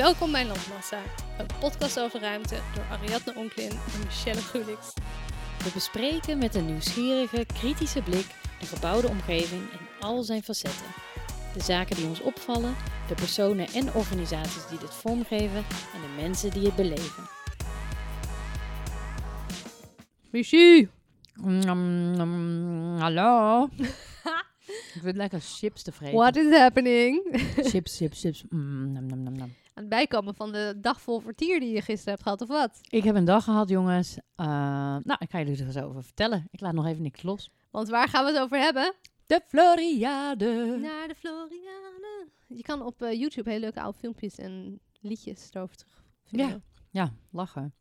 Welkom bij Landmassa, een podcast over ruimte door Ariadne Onklin en Michelle Gulix. We bespreken met een nieuwsgierige, kritische blik de gebouwde omgeving in al zijn facetten. De zaken die ons opvallen, de personen en organisaties die dit vormgeven en de mensen die het beleven. Michi! hallo. Ik vind lekker chips te vreten. What is happening? Chips, chips, chips. Mm, nam, nam, nam, nam. Aan het bijkomen van de dag vol vertier die je gisteren hebt gehad, of wat? Ik heb een dag gehad, jongens. Uh, nou, ik ga jullie er zo over vertellen. Ik laat nog even niks los. Want waar gaan we het over hebben? De Floriade. Naar de Floriade. Je kan op eh, YouTube hele leuke oude filmpjes en liedjes erover terugvinden. Ja, lachen.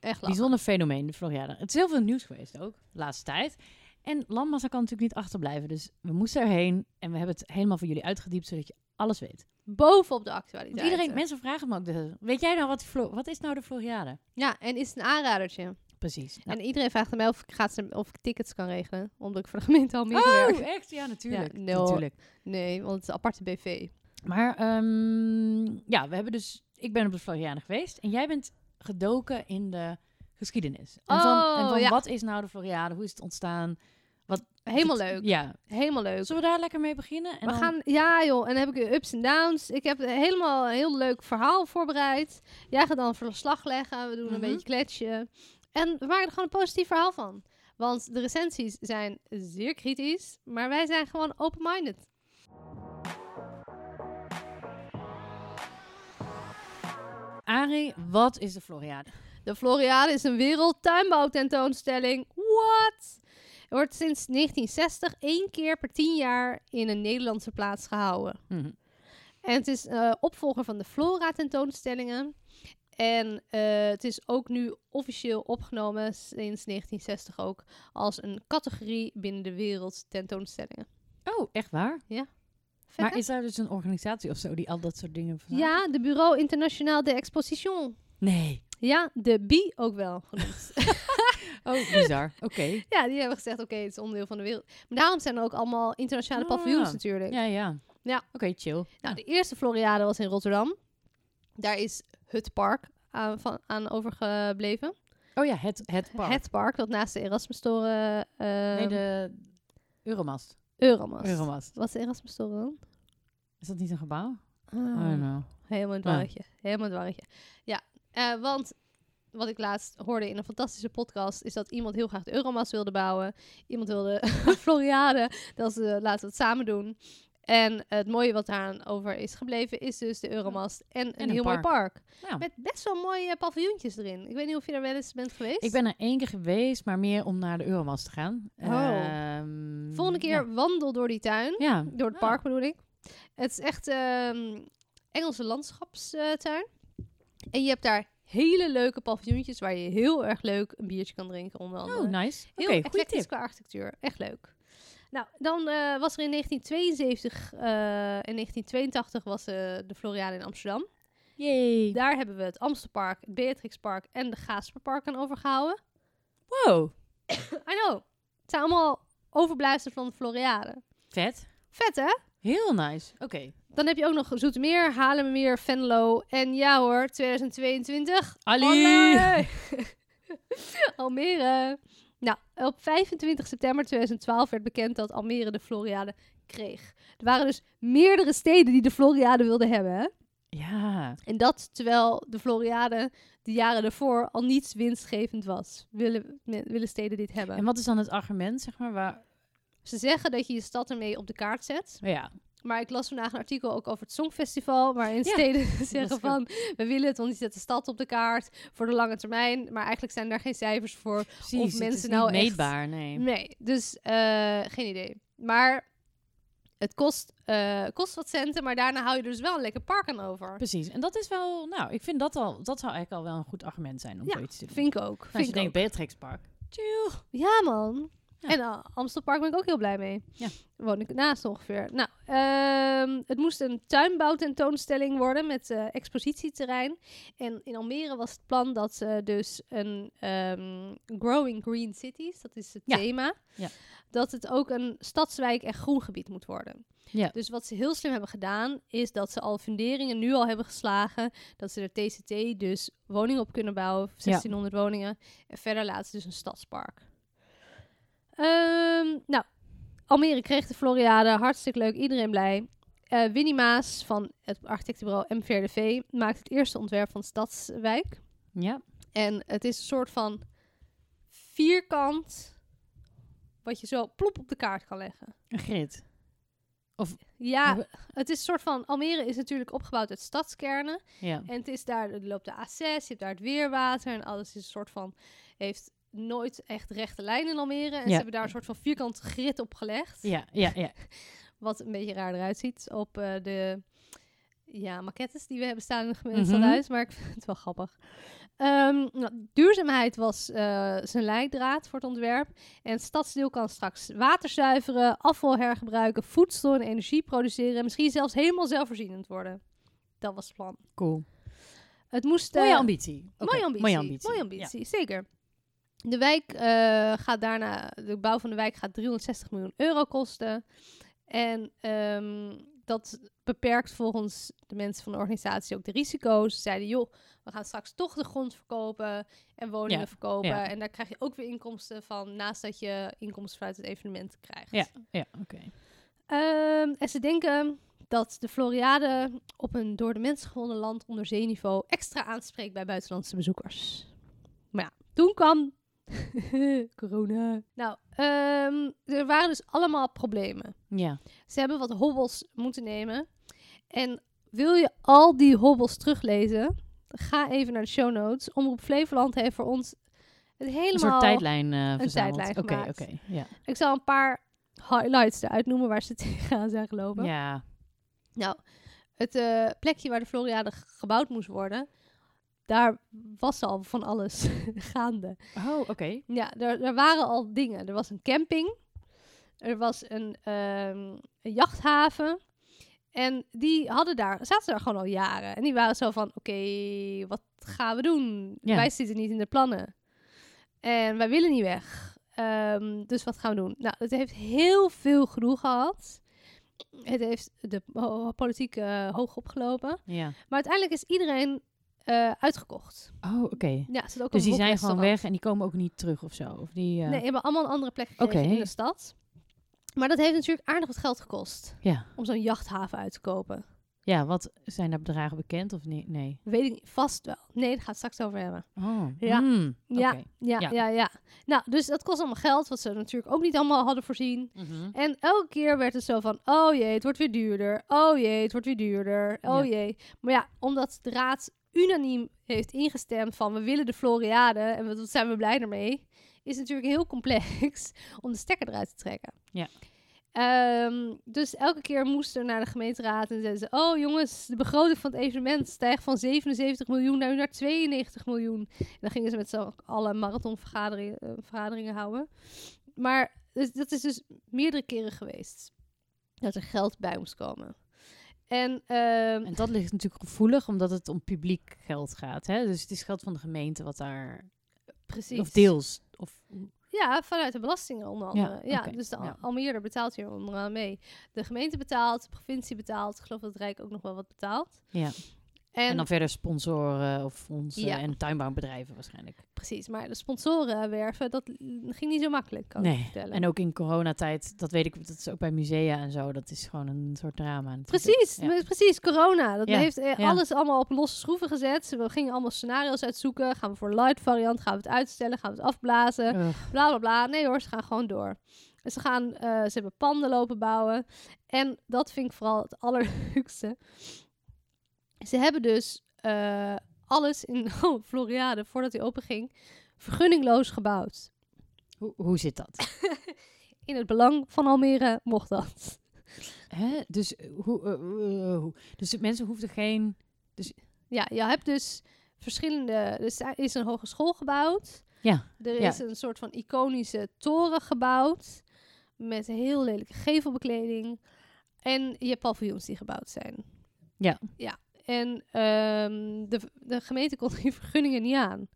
Echt lachen. Bijzonder fenomeen, de Floriade. Het is heel veel nieuws geweest ook, de laatste tijd. En Landmassa kan natuurlijk niet achterblijven. Dus we moesten erheen. En we hebben het helemaal voor jullie uitgediept, zodat je alles weet. Bovenop de actualiteit. Want iedereen, mensen vragen me ook, dus, weet jij nou wat, Flo- wat is nou de Floriade? Ja, en is het een aanradertje. Precies. Nou, En iedereen vraagt mij of ik, gaat ze, of ik tickets kan regelen. Omdat ik voor de gemeente al meer oh, werk. echt? Ja, natuurlijk. Ja, no. natuurlijk. Nee, want het is een aparte BV. Maar ehm, ja, we hebben dus. Ik ben op de Floriade geweest en jij bent gedoken in de geschiedenis. En van, en Oh, van ja. wat is nou de Floriade? Hoe is het ontstaan? Wat, Helemaal leuk. Ja. Helemaal leuk. Zullen we daar lekker mee beginnen? En we dan- gaan, ja joh, en dan heb ik ups en downs. Ik heb helemaal een heel leuk verhaal voorbereid. Jij gaat dan verslag leggen, we doen een Mhm. beetje kletsje. En we maken er gewoon een positief verhaal van. Want de recensies zijn zeer kritisch, maar wij zijn gewoon open-minded. Arie, wat is de Floriade? De Floriade is een wereldtuinbouwtentoonstelling. What? Er wordt sinds 1960 één keer per tien jaar in een Nederlandse plaats gehouden. Mhm. En het is eh, opvolger van de Flora tentoonstellingen. En eh, het is ook nu officieel opgenomen sinds 1960 ook als een categorie binnen de wereldtentoonstellingen. Oh, echt waar? Vet, maar hè? is daar dus een organisatie of zo die al dat soort dingen verzamelt? Ja, de Bureau International de Exposition. Nee. Ja, de BI ook wel genoemd. Oh, bizar. Oké. ja, die hebben gezegd, oké, het is onderdeel van de wereld. Maar daarom zijn er ook allemaal internationale Ah. paviljoens natuurlijk. Ja, ja. Ja. Oké, chill. Nou, de eerste Floriade was in Rotterdam. Daar is het park aan, van, aan overgebleven. Oh ja, het, het park. Het park, dat naast de Erasmustoren... eh nee, de Euromast. Euromast. Euromast. Wat is de Erasmustoren dan? Is dat niet een gebouw? Ah, I don't know. helemaal een dwarretje. Helemaal een dwarretje. Ja, eh, want wat ik laatst hoorde in een fantastische podcast... is dat iemand heel graag de Euromast wilde bouwen. Iemand wilde Floriade. Dat ze laten we het samen doen. En het mooie wat daar over is gebleven... is dus de Euromast en een, een heel mooi park. park. Ja. Met best wel mooie paviljoentjes erin. Ik weet niet of je daar wel eens bent geweest. Ik ben er één keer geweest, maar meer om naar de Euromast te gaan. Oh. Ehm, Volgende keer wandel door die tuin. Ja. Door het park bedoel ik. Het is echt ehm, Engelse landschapstuin. En je hebt daar hele leuke paviljoentjes waar je heel erg leuk een biertje kan drinken onder andere. Oh, nice. Oké, Heel goede eclectisch tip. qua architectuur. Echt leuk. Nou, dan eh, was er in 1972 eh en 1982 was eh, de Floriade in Amsterdam. Yay. Daar hebben we het Amstelpark, het Beatrixpark en de Gaasperpark aan overgehouden. Wow. I know. Het zijn allemaal overblijfselen van de Floriade. Vet. Vet hè? Heel nice. Oké. Dan heb je ook nog Zoetermeer, Haarlemmermeer, Venlo en ja hoor, 2022. Ali. Allee! Almere. Nou, op 25 september 2012 werd bekend dat Almere de Floriade kreeg. Er waren dus meerdere steden die de Floriade wilden hebben. Hè? Ja. En dat terwijl de Floriade de jaren daarvoor al niets winstgevend was. Willen, willen steden dit hebben? En wat is dan het argument, zeg maar? Waar... Ze zeggen dat je je stad ermee op de kaart zet. Ja. Maar ik las vandaag een artikel ook over het Songfestival. Waarin Ja, steden zeggen van... We willen het, want die zetten de stad op de kaart voor de lange termijn. Maar eigenlijk zijn daar geen cijfers voor. Precies. Of het mensen is niet nou echt- meetbaar, nee. Nee, dus eh, geen idee. Maar het kost, eh, kost wat centen. Maar daarna hou je er dus wel een lekker park aan over. Precies. En dat is wel, nou, ik vind dat al, dat zou eigenlijk al wel een goed argument zijn om Ja, zoiets te doen. Vind ik ook. Nou, als Vind je ik denkt ook. Beatrix Park. Chill. Ja man. Ja. En uh, Amstelpark ben ik ook heel blij mee. Ja. Daar woon ik naast ongeveer. Nou, ehm, het moest een tuinbouwtentoonstelling worden met eh, expositieterrein. En in Almere was het plan dat ze dus een ehm, Growing Green Cities, dat is het Ja. thema, Ja. dat het ook een stadswijk en groengebied moet worden. Ja. Dus wat ze heel slim hebben gedaan, is dat ze al funderingen nu al hebben geslagen. Dat ze er TCT dus woningen op kunnen bouwen, 1600 woningen. En verder laten ze dus een stadspark. Ehm, nou, Almere kreeg de Floriade, hartstikke leuk, iedereen blij. Eh, Winnie Maas van het architectenbureau MVRDV maakt het eerste ontwerp van stadswijk. Ja. En het is een soort van vierkant wat je zo plop op de kaart kan leggen. Een grid. Ja, Hoe- het is een soort van... Almere is natuurlijk opgebouwd uit stadskernen. Ja. En het is daar, er loopt de A6, je hebt daar het weerwater en alles is een soort van... Heeft nooit echt rechte lijnen in Almere. En Ja. ze hebben daar een soort van vierkant grid op gelegd. Ja, ja, ja. Wat een beetje raar eruit ziet op eh, de ja, maquettes die we hebben staan in het Mhm. gemeentehuis. Maar ik vind het wel grappig. Ehm, nou, duurzaamheid was eh, zijn leidraad voor het ontwerp. En het stadsdeel kan straks water zuiveren, afval hergebruiken, voedsel en energie produceren. En misschien zelfs helemaal zelfvoorzienend worden. Dat was het plan. Cool. Het moest... eh, Mooie ambitie. Oké, Mooie ambitie. Mooie ambitie. Mooie ambitie, zeker. De wijk eh, gaat daarna, de bouw van de wijk gaat 360 miljoen euro kosten. En ehm, dat beperkt volgens de mensen van de organisatie ook de risico's. Ze zeiden, joh, we gaan straks toch de grond verkopen en woningen Ja, verkopen. ja. En daar krijg je ook weer inkomsten van, naast dat je inkomsten vanuit het evenement krijgt. Ja, ja, oké. Ehm, en ze denken dat de Floriade op een door de mensen gewonnen land onder zeeniveau extra aanspreekt bij buitenlandse bezoekers. Maar ja, toen kwam corona. Nou, ehm, er waren dus allemaal problemen. Ja. Ze hebben wat hobbels moeten nemen. En wil je al die hobbels teruglezen? Ga even naar de show notes. Omroep Flevoland heeft voor ons het helemaal... Een soort tijdlijn verzameld. tijdlijn Oké, oké. Ja. Ik zal een paar highlights eruit noemen waar ze tegenaan zijn gelopen. Ja. Nou, het eh, plekje waar de Floriade gebouwd moest worden, daar was al van alles gaande. Oh, oké. Ja, er, er waren al dingen. Er was een camping, er was een, ehm, een jachthaven. En die hadden daar, zaten daar gewoon al jaren. En die waren zo van, oké, wat gaan we doen? Wij zitten niet in de plannen. En wij willen niet weg. Ehm, dus wat gaan we doen? Nou, het heeft heel veel gedoe gehad. Het heeft de politiek eh, hoog opgelopen. Ja. Maar uiteindelijk is iedereen eh, uitgekocht. Oh, oké. Ja, zit ook Dus die zijn gewoon weg en die komen ook niet terug of zo? Of die, eh, Nee, hebben allemaal een andere plek gekregen in de stad. Maar dat heeft natuurlijk aardig wat geld gekost. Ja. Om zo'n jachthaven uit te kopen. ja, wat zijn daar bedragen bekend of niet? Nee. Weet ik niet, vast wel. Nee, daar gaat het straks over hebben. Oh. Ja. hmm, Ja, ja, Ja. ja, ja, Nou, dus dat kost allemaal geld, wat ze natuurlijk ook niet allemaal hadden voorzien. Mhm. En elke keer werd het zo van, oh jee, het wordt weer duurder. Oh jee, het wordt weer duurder. Oh Ja. jee. Maar ja, omdat de raad unaniem heeft ingestemd van, we willen de Floriade en wat wat zijn we blij ermee, is natuurlijk heel complex om de stekker eruit te trekken. Ja. Ehm, dus elke keer moest er naar de gemeenteraad en zeiden ze, oh jongens, de begroting van het evenement stijgt van 77 miljoen naar, naar 92 miljoen. En dan gingen ze met z'n allen marathonvergaderingen eh, vergaderingen houden. Maar dus, dat is dus meerdere keren geweest. Dat er geld bij moest komen. En, ehm, En dat ligt natuurlijk gevoelig, omdat het om publiek geld gaat. Hè? Dus het is geld van de gemeente wat daar... precies. Of deels. Of, Ja, vanuit de belastingen onder andere. Ja, dus de ja. Almere betaalt hier onderaan mee. De gemeente betaalt, de provincie betaalt. Ik geloof dat het Rijk ook nog wel wat betaalt. ja. En, En, dan verder sponsoren of fondsen Ja. en tuinbouwbedrijven waarschijnlijk. precies, maar de sponsoren werven, dat ging niet zo makkelijk, kan ik Nee, vertellen. en ook in coronatijd, dat weet ik, dat is ook bij musea en zo, dat is gewoon een soort drama. Precies, Ja. precies, corona. Dat Ja, heeft eh, alles allemaal op losse schroeven gezet. We gingen allemaal scenario's uitzoeken. Gaan we voor een light variant? Gaan we het uitstellen? Gaan we het afblazen? Ugh. Bla bla bla. Nee hoor, ze gaan gewoon door. En ze, gaan, eh, ze hebben panden lopen bouwen. En dat vind ik vooral het allerleukste. Ze hebben dus eh, alles in oh, Floriade, voordat hij open ging, vergunningloos gebouwd. Hoe, hoe zit dat? In het belang van Almere mocht dat. Hè? Dus, eh, hoe, eh, hoe- dus mensen hoefden geen... Ja, je hebt dus verschillende... Dus er is een hogeschool gebouwd. Ja, Er Ja. is een soort van iconische toren gebouwd. Met heel lelijke gevelbekleding. En je hebt paviljoens die gebouwd zijn. Ja. Ja. En ehm, de, de gemeente kon die vergunningen niet aan.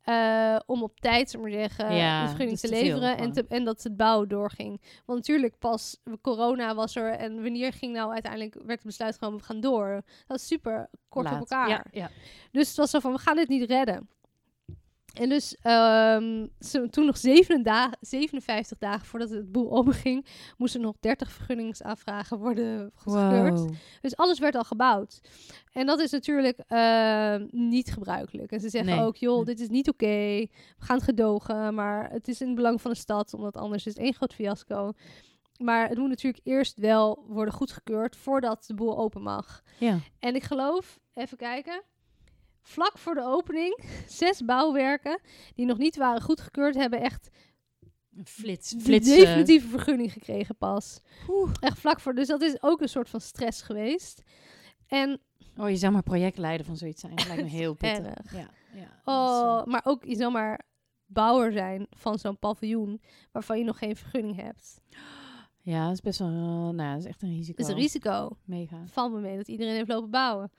Eh, om op tijd, maar zeggen, Ja, de vergunning te veel leveren en, te, en dat het bouwen doorging. Want natuurlijk pas corona was er en wanneer ging nou uiteindelijk werd het besluit genomen we gaan door. Dat is super kort op elkaar. Ja, ja. Dus het was zo van, we gaan dit niet redden. En dus ehm, toen nog 7 da 57 dagen voordat het boel openging, moesten nog 30 vergunningsaanvragen worden. Wow. Dus alles werd al gebouwd. En dat is natuurlijk ehm, niet gebruikelijk. En ze zeggen Nee. ook, joh, dit is niet oké. We gaan het gedogen, maar het is in het belang van de stad, omdat anders is het één groot fiasco. Maar het moet natuurlijk eerst wel worden goedgekeurd voordat de boel open mag. Ja. En ik geloof, even kijken, vlak voor de opening, zes bouwwerken die nog niet waren goedgekeurd, hebben echt Een flits. de flits eh, definitieve vergunning gekregen pas. Oeh. Echt vlak voor. Dus dat is ook een soort van stress geweest. En Oh, je zou maar projectleider van zoiets zijn. Dat lijkt me heel pittig. Ja, ja. oh, is, maar ook je zou maar bouwer zijn van zo'n paviljoen waarvan je nog geen vergunning hebt. eh, ja, dat is best wel... eh, nou, ja, dat is echt een risico. Dat is een risico. Mega. Valt me mee dat iedereen heeft lopen bouwen.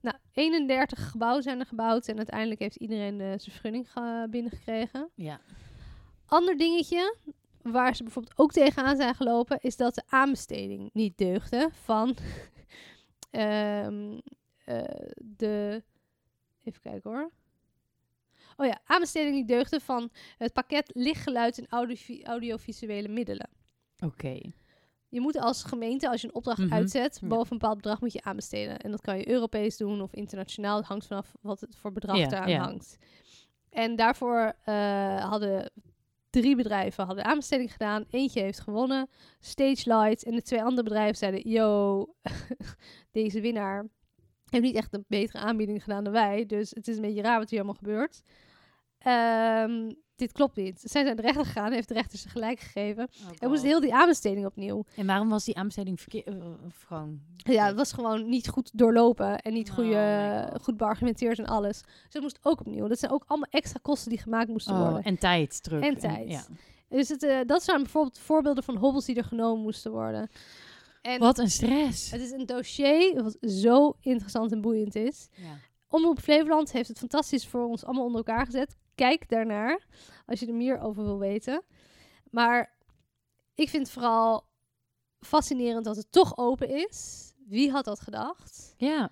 Nou, 31 gebouwen zijn er gebouwd en uiteindelijk heeft iedereen eh, zijn vergunning ge- binnengekregen. Ja. Ander dingetje waar ze bijvoorbeeld ook tegenaan zijn gelopen, is dat de aanbesteding niet deugde van ehm, eh, de. Even kijken hoor. Oh ja, aanbesteding niet deugde van het pakket lichtgeluid en audiovi- audiovisuele middelen. Oké. Je moet als gemeente, als je een opdracht Mhm, uitzet, ja. boven een bepaald bedrag moet je aanbesteden. En dat kan je Europees doen of internationaal. Het hangt vanaf wat het voor bedrag Ja, eraan ja. hangt. En daarvoor eh, hadden drie bedrijven hadden aanbesteding gedaan. Eentje heeft gewonnen, Stage Light. En de twee andere bedrijven zeiden, yo, deze winnaar heeft niet echt een betere aanbieding gedaan dan wij. Dus het is een beetje raar wat hier allemaal gebeurt. Ehm, dit klopt niet. Zij zijn de rechter gegaan, heeft de rechter ze gelijk gegeven. En moest heel die aanbesteding opnieuw. En waarom was die aanbesteding verkeerd? eh, of gewoon... Ja, het was gewoon niet goed doorlopen en niet Oh goede, goed beargumenteerd en alles. Dus het moest ook opnieuw. Dat zijn ook allemaal extra kosten die gemaakt moesten Oh, worden. en tijd terug. En tijd. ja. Dus het, eh, dat zijn bijvoorbeeld voorbeelden van hobbels die er genomen moesten worden. En Wat een stress. het is een dossier wat zo interessant en boeiend is. Ja. Omroep Flevoland heeft het fantastisch voor ons allemaal onder elkaar gezet. Kijk daarnaar als je er meer over wil weten. Maar ik vind het vooral fascinerend dat het toch open is. Wie had dat gedacht? ja.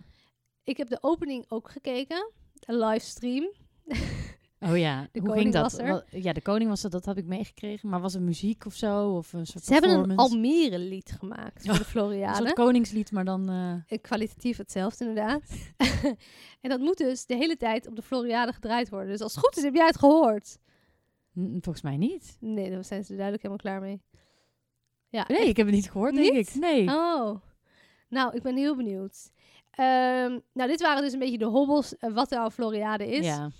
Ik heb de opening ook gekeken. Een livestream. Oh ja, De hoe koning ging dat? was er. Ja, de koning was er, dat heb ik meegekregen. Maar was er muziek of zo? Of een soort Ze hebben een performance? Almere lied gemaakt voor de Een Floriade. soort koningslied, maar dan... Eh, Kwalitatief hetzelfde inderdaad. en dat moet dus de hele tijd op de Floriade gedraaid worden. Dus als het goed is heb jij het gehoord. n- volgens mij niet. Nee, daar zijn ze er duidelijk helemaal klaar mee. Ja, Nee, ik heb het niet gehoord, denk Niet? ik. Nee. Oh, nou, ik ben heel benieuwd. Ehm, nou, dit waren dus een beetje de hobbels, eh, wat een Floriade is. Ja.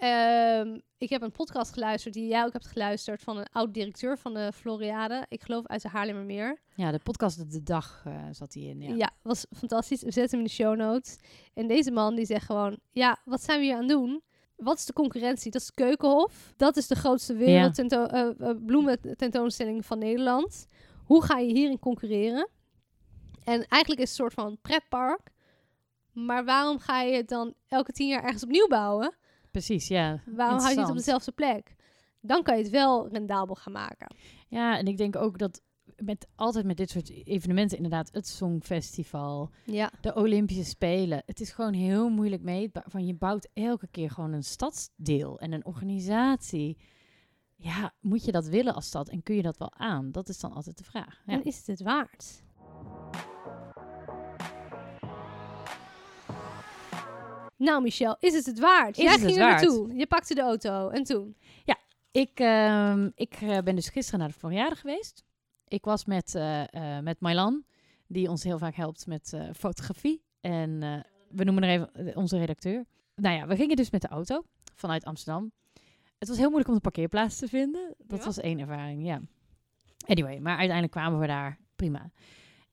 Ehm, ik heb een podcast geluisterd die jij ook hebt geluisterd van een oud-directeur van de Floriade. Ik geloof uit de Haarlemmermeer. ja, de podcast De Dag eh, zat hij in. Ja. Ja. was fantastisch. We zetten hem in de show notes. En deze man die zegt gewoon, ja, wat zijn we hier aan het doen? Wat is de concurrentie? Dat is Keukenhof. Dat is de grootste wereld tento- eh, eh, van Nederland. Hoe ga je hierin concurreren? En eigenlijk is het een soort van pretpark. Maar waarom ga je het dan elke tien jaar ergens opnieuw bouwen? Precies, ja. Waarom hou je het op dezelfde plek? Dan kan je het wel rendabel gaan maken. Ja, en ik denk ook dat met, altijd met dit soort evenementen, inderdaad, het Songfestival, Ja, de Olympische Spelen. Het is gewoon heel moeilijk meetbaar. Van je bouwt elke keer gewoon een stadsdeel en een organisatie. Ja, moet je dat willen als stad en kun je dat wel aan? Dat is dan altijd de vraag. Ja. en is het het waard? Nou, Michel, is het het waard? Is Jij het ging het er waard? naartoe. Je pakte de auto. En toen? Ik, ehm, ik eh, ben dus gisteren naar de Floriade geweest. Ik was met, eh met Mylan, die ons heel vaak helpt met fotografie. En we noemen er even onze redacteur. Nou ja, we gingen dus met de auto vanuit Amsterdam. Het was heel moeilijk om de parkeerplaats te vinden. Dat Ja? was één ervaring, ja. Anyway, maar uiteindelijk kwamen we daar. Prima.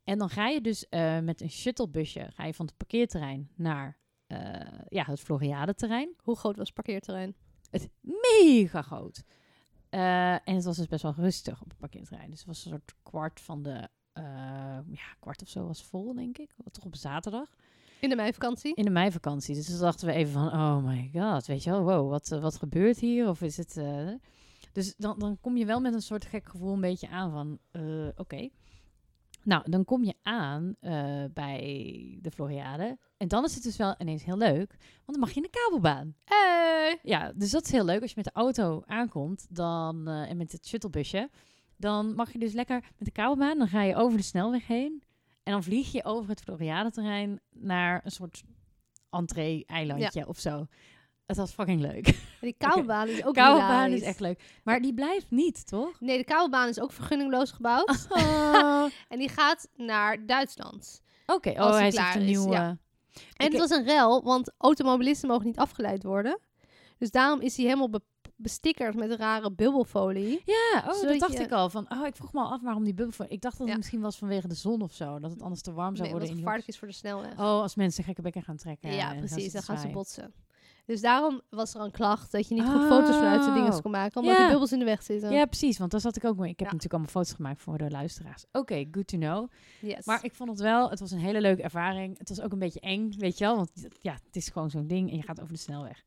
En dan ga je dus met een shuttlebusje ga je van het parkeerterrein naar eh, ja, het Floriade-terrein. Hoe groot was het parkeerterrein? Het mega groot. Eh, en het was dus best wel rustig op het parkeerterrein. Dus het was een soort kwart van de... eh, ja, kwart of zo was vol, denk ik. Toch op zaterdag. In de meivakantie. In de meivakantie. Dus toen dachten we even van, oh my god, weet je wel, wow, wat, wat gebeurt hier? Of is het... Dus dan, dan kom je wel met een soort gek gevoel een beetje aan van, oké. Nou, dan kom je aan eh, bij de Floriade. En dan is het dus wel ineens heel leuk, want dan mag je in de kabelbaan. Hey. Ja, dus dat is heel leuk. Als je met de auto aankomt dan, eh, en met het shuttlebusje, dan mag je dus lekker met de kabelbaan. Dan ga je over de snelweg heen. En dan vlieg je over het Floriade-terrein naar een soort entree-eilandje of zo. Het was fucking leuk. Die kabelbaan is ook kabelbaan hilarisch. is echt leuk. Maar die blijft niet, toch? Nee, de kabelbaan is ook vergunningloos gebouwd. Oh. En die gaat naar Duitsland. Oké, oh, hij zegt een nieuwe... ja. En het was een rel, want automobilisten mogen niet afgeleid worden. Dus daarom is hij helemaal be- bestickerd met een rare bubbelfolie. Ja, oh, dat dacht je- ik al. Van, oh, ik vroeg me al af waarom die bubbel... Ik dacht dat het Ja. misschien was vanwege de zon of zo. Dat het anders te warm zou Nee, worden. in die gevaarlijk is voor de snelweg. Oh, als mensen gekke bekken gaan trekken. ja, precies. Dan gaan ze botsen. Dus daarom was er een klacht dat je niet goed foto's vanuit de dingen Oh. kon maken. Omdat Ja. die bubbels in de weg zitten. Ja, precies. Want daar zat ik ook mee. Ik heb Ja. natuurlijk allemaal foto's gemaakt voor de luisteraars. Oké, good to know. Yes. Maar ik vond het wel, het was een hele leuke ervaring. Het was ook een beetje eng, weet je wel. Want ja, het is gewoon zo'n ding en je gaat over de snelweg.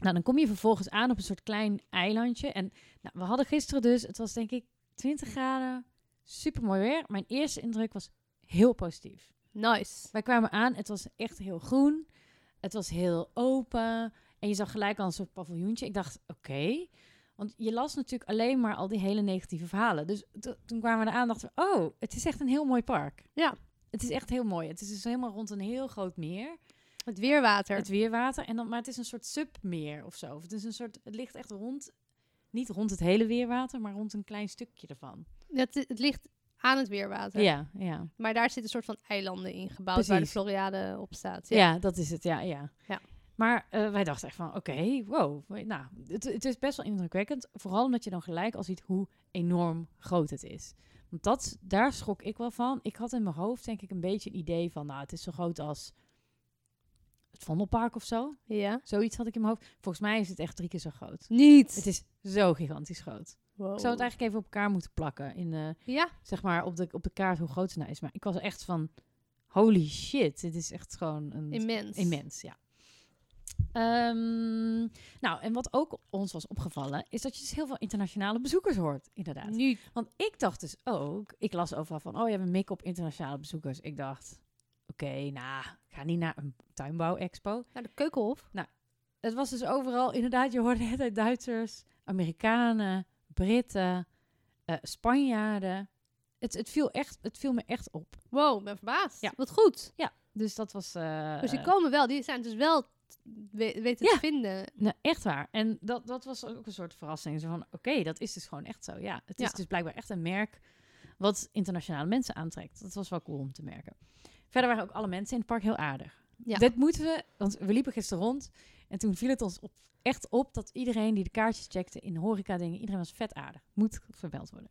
Nou, dan kom je vervolgens aan op een soort klein eilandje. En nou, we hadden gisteren dus, het was denk ik 20 graden, super mooi weer. Mijn eerste indruk was heel positief. Nice. Wij kwamen aan, het was echt heel groen. Het was heel open. En je zag gelijk al een soort paviljoentje. Ik dacht, oké. Want je las natuurlijk alleen maar al die hele negatieve verhalen. Dus to- toen kwamen we eraan dachten we, oh, het is echt een heel mooi park. Ja. Het is echt heel mooi. Het is dus helemaal rond een heel groot meer. Het weerwater. Het weerwater. En dan, maar het is een soort submeer of zo. Of Het, is een soort, het ligt echt rond, niet rond het hele weerwater, maar rond een klein stukje ervan. het, het ligt aan het weerwater. Ja, ja. Maar daar zitten een soort van eilanden in gebouwd waar de. Floriade op staat. Ja, dat is het. Ja, ja. Ja. Maar eh, wij dachten echt van, oké, wow. Nou, het, het is best wel indrukwekkend. Vooral omdat je dan gelijk al ziet hoe enorm groot het is. Want dat, daar schrok ik wel van. Ik had in mijn hoofd denk ik een beetje een idee van, nou, het is zo groot als het Vondelpark of zo. Ja. Zoiets had ik in mijn hoofd. Volgens mij is het echt drie keer zo groot. Niet. Het is zo gigantisch groot. Wow. Ik zou het eigenlijk even op elkaar moeten plakken. In, eh, Ja. zeg maar op de, op de kaart hoe groot het nou is. Maar ik was echt van, holy shit. Dit is echt gewoon een... Immens. Immens, ja. Ehm, nou, en wat ook ons was opgevallen, is dat je dus heel veel internationale bezoekers hoort, inderdaad. Niet. Want ik dacht dus ook, ik las overal van, oh, je hebt een mik op internationale bezoekers. Ik dacht, oké, nou, ik ga niet naar een tuinbouw-expo. Naar de keukenhof. Het was dus overal, inderdaad, je hoorde de hele tijd Duitsers, Amerikanen, Britten, eh, Spanjaarden. Het, het, viel echt, het viel me echt op. Wow, ben verbaasd. Ja. Wat goed. Dus dat was... eh, Dus die komen wel. Die zijn dus wel we- weten Ja. te vinden. Nou, echt waar. En dat, dat was ook een soort verrassing. Zo van, oké, dat is dus gewoon echt zo. Ja, het is Ja. dus blijkbaar echt een merk wat internationale mensen aantrekt. Dat was wel cool om te merken. Verder waren ook alle mensen in het park heel aardig. Ja. Dit moeten we, want we liepen gisteren rond en toen viel het ons op, echt op dat iedereen die de kaartjes checkte in horeca dingen, iedereen was vet aardig. Moet vermeld worden.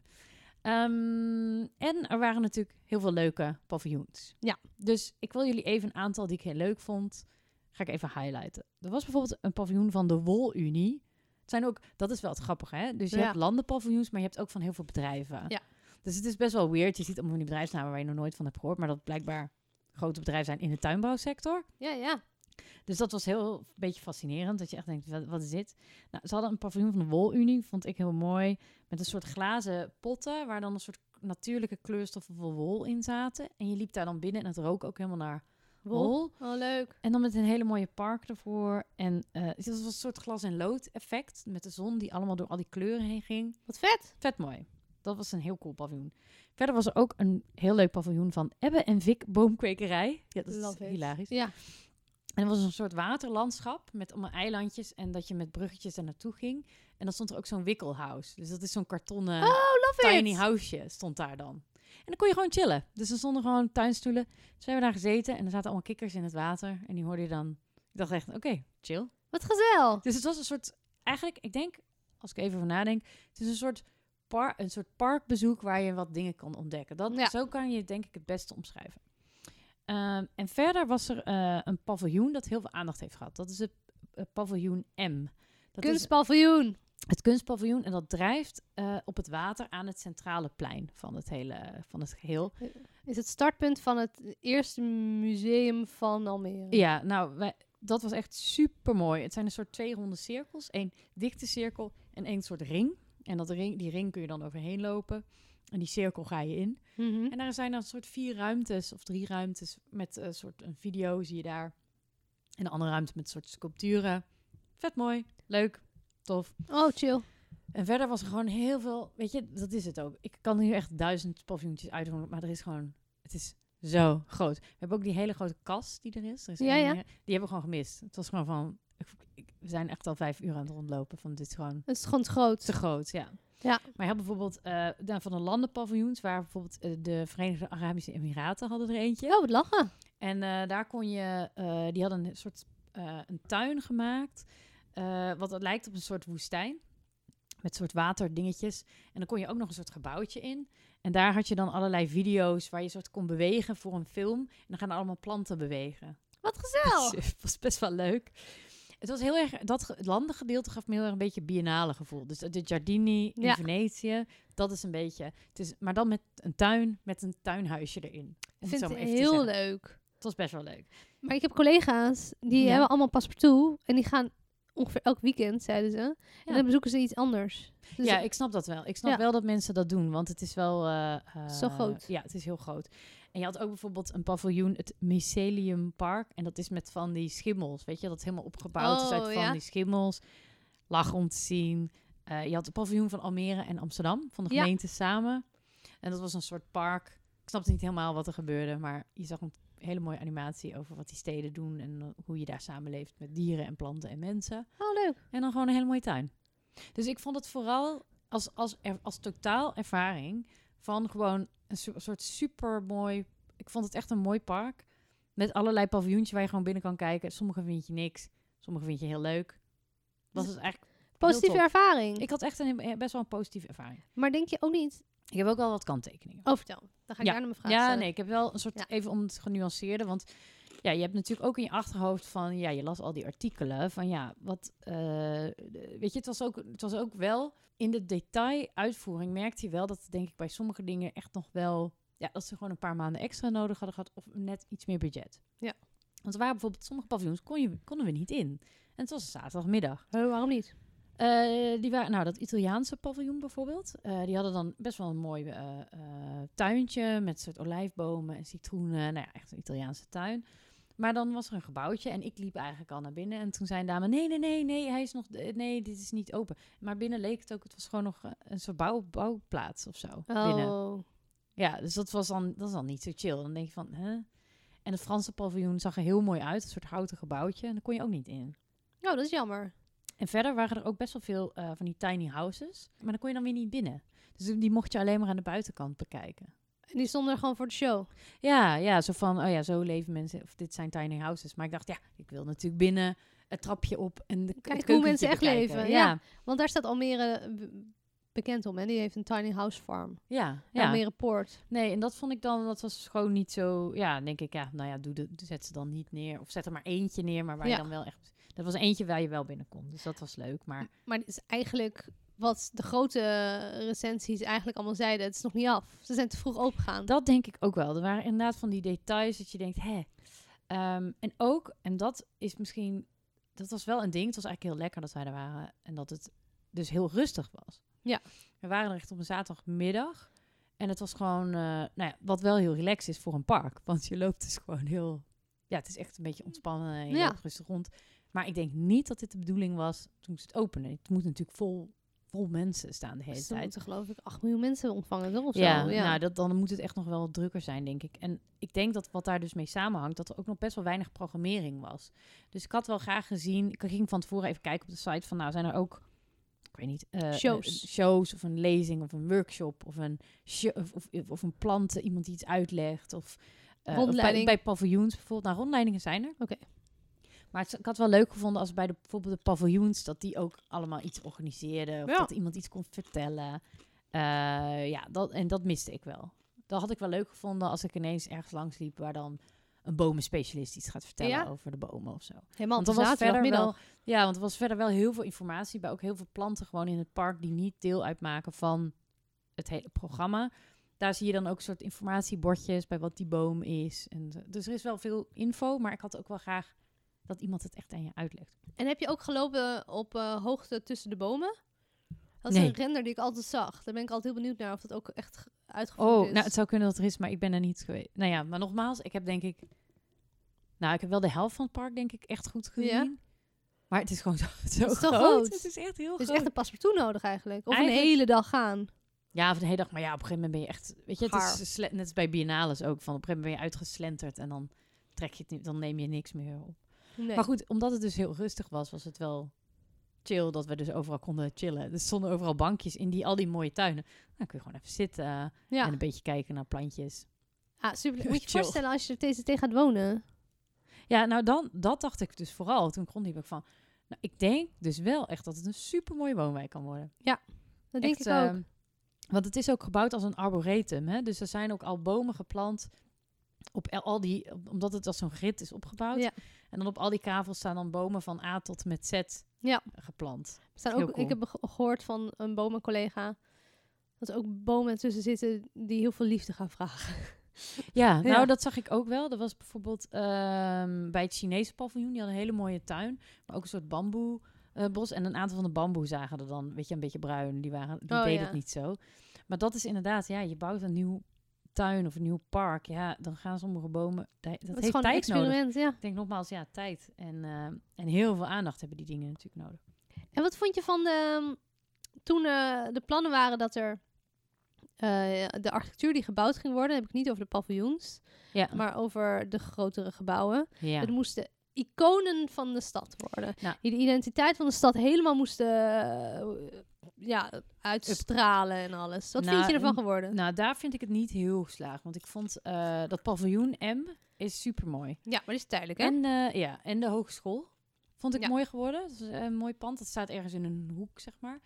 Ehm, en er waren natuurlijk heel veel leuke paviljoens. Ja. Dus ik wil jullie even een aantal die ik heel leuk vond, ga ik even highlighten. Er was bijvoorbeeld een paviljoen van de Wolunie. Het zijn ook, dat is wel het grappige, hè? Dus je Ja. hebt landenpaviljoens, maar je hebt ook van heel veel bedrijven. Ja. Dus het is best wel weird. Je ziet allemaal van die bedrijfsnamen waar je nog nooit van hebt gehoord, maar dat blijkbaar grote bedrijven zijn in de tuinbouwsector. Ja, ja. Dus dat was heel een beetje fascinerend. Dat je echt denkt, wat, wat is dit? Nou, ze hadden een paviljoen van de Wolunie, vond ik heel mooi. Met een soort glazen potten, waar dan een soort natuurlijke kleurstoffen van wol in zaten. En je liep daar dan binnen en het rook ook helemaal naar Wol. Oh, leuk. En dan met een hele mooie park ervoor. En eh, het was een soort glas- en lood effect. Met de zon die allemaal door al die kleuren heen ging. Wat vet. Vet mooi. Dat was een heel cool paviljoen. Verder was er ook een heel leuk paviljoen van Ebbe en Vic Boomkwekerij. Ja, dat Love is it. hilarisch. Ja. En er was een soort waterlandschap met allemaal eilandjes. En dat je met bruggetjes er naartoe ging. En dan stond er ook zo'n wikkelhouse. Dus dat is zo'n kartonnen Oh, tiny houseje stond daar dan. En dan kon je gewoon chillen. Dus er stonden gewoon tuinstoelen. Dus we hebben daar gezeten en er zaten allemaal kikkers in het water. En die hoorde je dan... Ik dacht echt, oké, chill. Wat gezel. Dus het was een soort... Eigenlijk, ik denk, als ik even over nadenk... Het is een soort, par, een soort parkbezoek waar je wat dingen kan ontdekken. Dat, Ja. Zo kan je het denk ik het beste omschrijven. Ehm, en verder was er eh, een paviljoen dat heel veel aandacht heeft gehad. Dat is het paviljoen M. Dat Dat is Kunstpaviljoen. het kunstpaviljoen en dat drijft eh, op het water aan het centrale plein van het hele van het geheel. Is het startpunt van het eerste museum van Almere. Ja, nou, wij, dat was echt super mooi. Het zijn een soort twee ronde cirkels. Eén dichte cirkel en één soort ring. En dat ring, die ring kun je dan overheen lopen. En die cirkel ga je in. Mhm. En daar zijn dan een soort vier ruimtes of drie ruimtes met een soort een video zie je daar. En een andere ruimte met een soort sculpturen. Vet mooi, leuk, tof. Oh, chill. En verder was er gewoon heel veel, weet je, dat is het ook. Ik kan nu echt duizend paviljoentjes uitdoen, maar er is gewoon, het is zo groot. We hebben ook die hele grote kast die er is. Er is Ja. Die hebben we gewoon gemist. Het was gewoon van, ik, ik- we zijn echt al vijf uur aan het rondlopen van dit gewoon Het is gewoon te groot. te groot, ja. Ja. Maar je had bijvoorbeeld nou, van de landenpaviljoens, waar bijvoorbeeld eh, de Verenigde Arabische Emiraten hadden er eentje. Oh, wat lachen. En eh, daar kon je, die hadden een soort een tuin gemaakt, wat het lijkt op een soort woestijn. Met soort waterdingetjes. En dan kon je ook nog een soort gebouwtje in. En daar had je dan allerlei video's waar je soort kon bewegen voor een film. En dan gaan er allemaal planten bewegen. Wat gezellig. Het was best wel leuk. Het was heel erg, dat landengedeelte gaf me heel erg een beetje biennale gevoel. Dus de Giardini in Ja. Venetië, dat is een beetje, het is, maar dan met een tuin, met een tuinhuisje erin. Ik vind zo het heel leuk. Het was best wel leuk. Maar ik heb collega's, die Ja. hebben allemaal paspartout. En die gaan ongeveer elk weekend, zeiden ze. En dan bezoeken ze iets anders. Dus ja, ik snap dat wel. Ik snap Ja. wel dat mensen dat doen, want het is wel... eh, eh, Zo groot. Ja, het is heel groot. En je had ook bijvoorbeeld een paviljoen, het Mycelium Park. En dat is met van die schimmels, weet je? Dat is helemaal opgebouwd is uit Oh, van die schimmels. Lach om te zien. Eh, je had het paviljoen van Almere en Amsterdam, van de Ja. gemeente samen. En dat was een soort park. Ik snapte niet helemaal wat er gebeurde, maar je zag een hele mooie animatie over wat die steden doen en eh, hoe je daar samenleeft met dieren en planten en mensen. Oh, leuk. En dan gewoon een hele mooie tuin. Dus ik vond het vooral als, als, er- als totaal ervaring van gewoon een soort super mooi. Ik vond het echt een mooi park. Met allerlei paviljoentjes waar je gewoon binnen kan kijken. Sommige vind je niks, sommige vind je heel leuk. Was het eigenlijk. Positieve ervaring. Ik had echt een, best wel een positieve ervaring. Maar denk je ook niet... Ik heb ook wel wat kanttekeningen. Oh, vertel. Dan ga ik Ja. daarna mijn vraag Ja, stellen. nee, ik heb wel een soort, Ja. even om het genuanceerde, want ja, je hebt natuurlijk ook in je achterhoofd van, ja, je las al die artikelen van, ja, wat, eh, weet je, het was, ook, het was ook wel, in de detailuitvoering merkte je wel dat, denk ik, bij sommige dingen echt nog wel, ja, dat ze gewoon een paar maanden extra nodig hadden gehad of net iets meer budget. Ja. Want er waren bijvoorbeeld sommige paviljoens, kon je, konden we niet in. En het was een zaterdagmiddag. Oh, waarom niet? Eh, die waren, nou, dat Italiaanse paviljoen bijvoorbeeld. eh, die hadden dan best wel een mooi tuintje met soort olijfbomen en citroenen. Nou ja, echt een Italiaanse tuin. Maar dan was er een gebouwtje en ik liep eigenlijk al naar binnen. En toen zei een dame, nee, nee, nee, nee, hij is nog, eh, nee, dit is niet open. Maar binnen leek het ook, het was gewoon nog eh, een soort bouw, bouwplaats of zo. Binnen. Oh. Ja, dus dat was dan, dat is dan niet zo chill. Dan denk je van, hè? En het Franse paviljoen zag er heel mooi uit, een soort houten gebouwtje. En daar kon je ook niet in. Oh, dat is jammer. En verder waren er ook best wel veel eh, van die tiny houses. Maar dan kon je dan weer niet binnen. Dus die mocht je alleen maar aan de buitenkant bekijken. En die stonden er gewoon voor de show. Ja, ja, zo van, oh ja, zo leven mensen. Of dit zijn tiny houses. Maar ik dacht, ja, ik wil natuurlijk binnen het trapje op en de Kijk hoe mensen echt bekijken. leven, Ja, ja. Want daar staat Almere bekend om. En die heeft een tiny house farm. ja, ja. Almere Poort. Nee, en dat vond ik dan, dat was gewoon niet zo. Ja, denk ik, ja, nou ja, doe de, zet ze dan niet neer. Of zet er maar eentje neer, maar waar Ja. je dan wel echt. Dat was eentje waar je wel binnen kon. Dus dat was leuk. Maar Maar het is eigenlijk wat de grote recensies eigenlijk allemaal zeiden. Het is nog niet af. Ze zijn te vroeg opengegaan. Dat denk ik ook wel. Er waren inderdaad van die details dat je denkt, hè. Ehm, en ook, en dat is misschien, dat was wel een ding. Het was eigenlijk heel lekker dat wij er waren en dat het dus heel rustig was. Ja. We waren er echt op een zaterdagmiddag en het was gewoon, eh, nou ja, wat wel heel relaxed is voor een park. Want je loopt dus gewoon heel, ja, het is echt een beetje ontspannen en Ja. loopt rustig rond. Maar ik denk niet dat dit de bedoeling was toen ze het openen. Het moet natuurlijk vol, vol mensen staan de hele Ze tijd. moeten geloof ik 8 miljoen mensen ontvangen, toch? Of Ja, zo. ja. Nou, dat, dan moet het echt nog wel drukker zijn, denk ik. En ik denk dat wat daar dus mee samenhangt, dat er ook nog best wel weinig programmering was. Dus ik had wel graag gezien, ik ging van tevoren even kijken op de site van, nou, zijn er ook, ik weet niet, eh, Shows. eh, shows of een lezing of een workshop of een, of, of, of een planten, iemand die iets uitlegt of, of bij, bij paviljoens bijvoorbeeld. Nou, rondleidingen zijn er. Oké. Maar het, ik had wel leuk gevonden als bij de, bijvoorbeeld de paviljoens, dat die ook allemaal iets organiseerden. Of Ja. dat iemand iets kon vertellen. Eh, ja, dat, en dat miste ik wel. Dat had ik wel leuk gevonden als ik ineens ergens langs liep waar dan een bomenspecialist iets gaat vertellen Ja? over de bomen of zo. Helemaal Want er was verder wel, ja, want er was verder wel heel veel informatie bij ook heel veel planten gewoon in het park die niet deel uitmaken van het hele programma. Daar zie je dan ook een soort informatiebordjes bij wat die boom is. En, dus er is wel veel info, maar ik had ook wel graag dat iemand het echt aan je uitlegt. En heb je ook gelopen op eh, hoogte tussen de bomen? Dat is Nee. een render die ik altijd zag. Daar ben ik altijd heel benieuwd naar of dat ook echt ge- uitgevoerd Oh, is. nou, het zou kunnen dat er is, maar ik ben er niet geweest. Nou ja, maar nogmaals, ik heb denk ik... Nou, ik heb wel de helft van het park denk ik echt goed gezien. Ja? Maar het is gewoon zo, zo is toch groot. groot? Het is echt heel groot. echt een paspartout nodig eigenlijk. Of Eigenlijk- een hele dag gaan. Ja, voor de hele dag. Maar ja, op een gegeven moment ben je echt... Weet je, het is net als bij biennales ook. Van op een gegeven moment ben je uitgeslenterd en dan trek je het niet, dan neem je niks meer op. Nee. Maar goed, omdat het dus heel rustig was, was het wel chill dat we dus overal konden chillen. Er stonden overal bankjes in die, al die mooie tuinen. Dan kun je gewoon even zitten ja. en een beetje kijken naar plantjes. Ah, super. Moet je je voorstellen als je er TCT gaat wonen. Ja, nou dan, dat dacht ik dus vooral. Toen kon ik van, nou, ik denk dus wel echt dat het een super mooie woonwijk kan worden. Dat denk ik ook. ehm, want het is ook gebouwd als een arboretum. Hè? Dus er zijn ook al bomen geplant. Op al die, omdat het als zo'n grid is opgebouwd. Ja. En dan op al die kavels staan dan bomen van A tot met Z Ja. geplant. Er staan ook, cool. Ik heb ge- gehoord van een bomencollega dat er ook bomen tussen zitten die heel veel liefde gaan vragen. Ja, Ja. nou dat zag ik ook wel. Er was bijvoorbeeld ehm, bij het Chinese paviljoen, die had een hele mooie tuin. Maar ook een soort bamboe eh, bos. En een aantal van de bamboe zagen er dan, weet je, een beetje bruin. Die, waren, die Oh, deden ja. het niet zo. Maar dat is inderdaad, ja, je bouwt een nieuw tuin of een nieuw park. Ja, dan gaan sommige bomen, dat, dat Het is heeft gewoon een tijd nodig. ja. Ik denk nogmaals, ja, tijd. En, eh, en heel veel aandacht hebben die dingen natuurlijk nodig. En wat vond je van de, toen eh, de plannen waren dat er eh, de architectuur die gebouwd ging worden, heb ik niet over de paviljoens, Ja, maar over de grotere gebouwen. ja. Het moesten iconen van de stad worden. Nou. Die de identiteit van de stad helemaal moesten ja, uitstralen en alles. Wat Nou, vind je ervan en- geworden? Nou, daar vind ik het niet heel geslaagd. Want ik vond eh, dat paviljoen M is super mooi. ja, maar die is tijdelijk, hè? En, eh, ja, en de hogeschool vond ik Ja. mooi geworden. Dat is een mooi pand. Dat staat ergens in een hoek, zeg maar.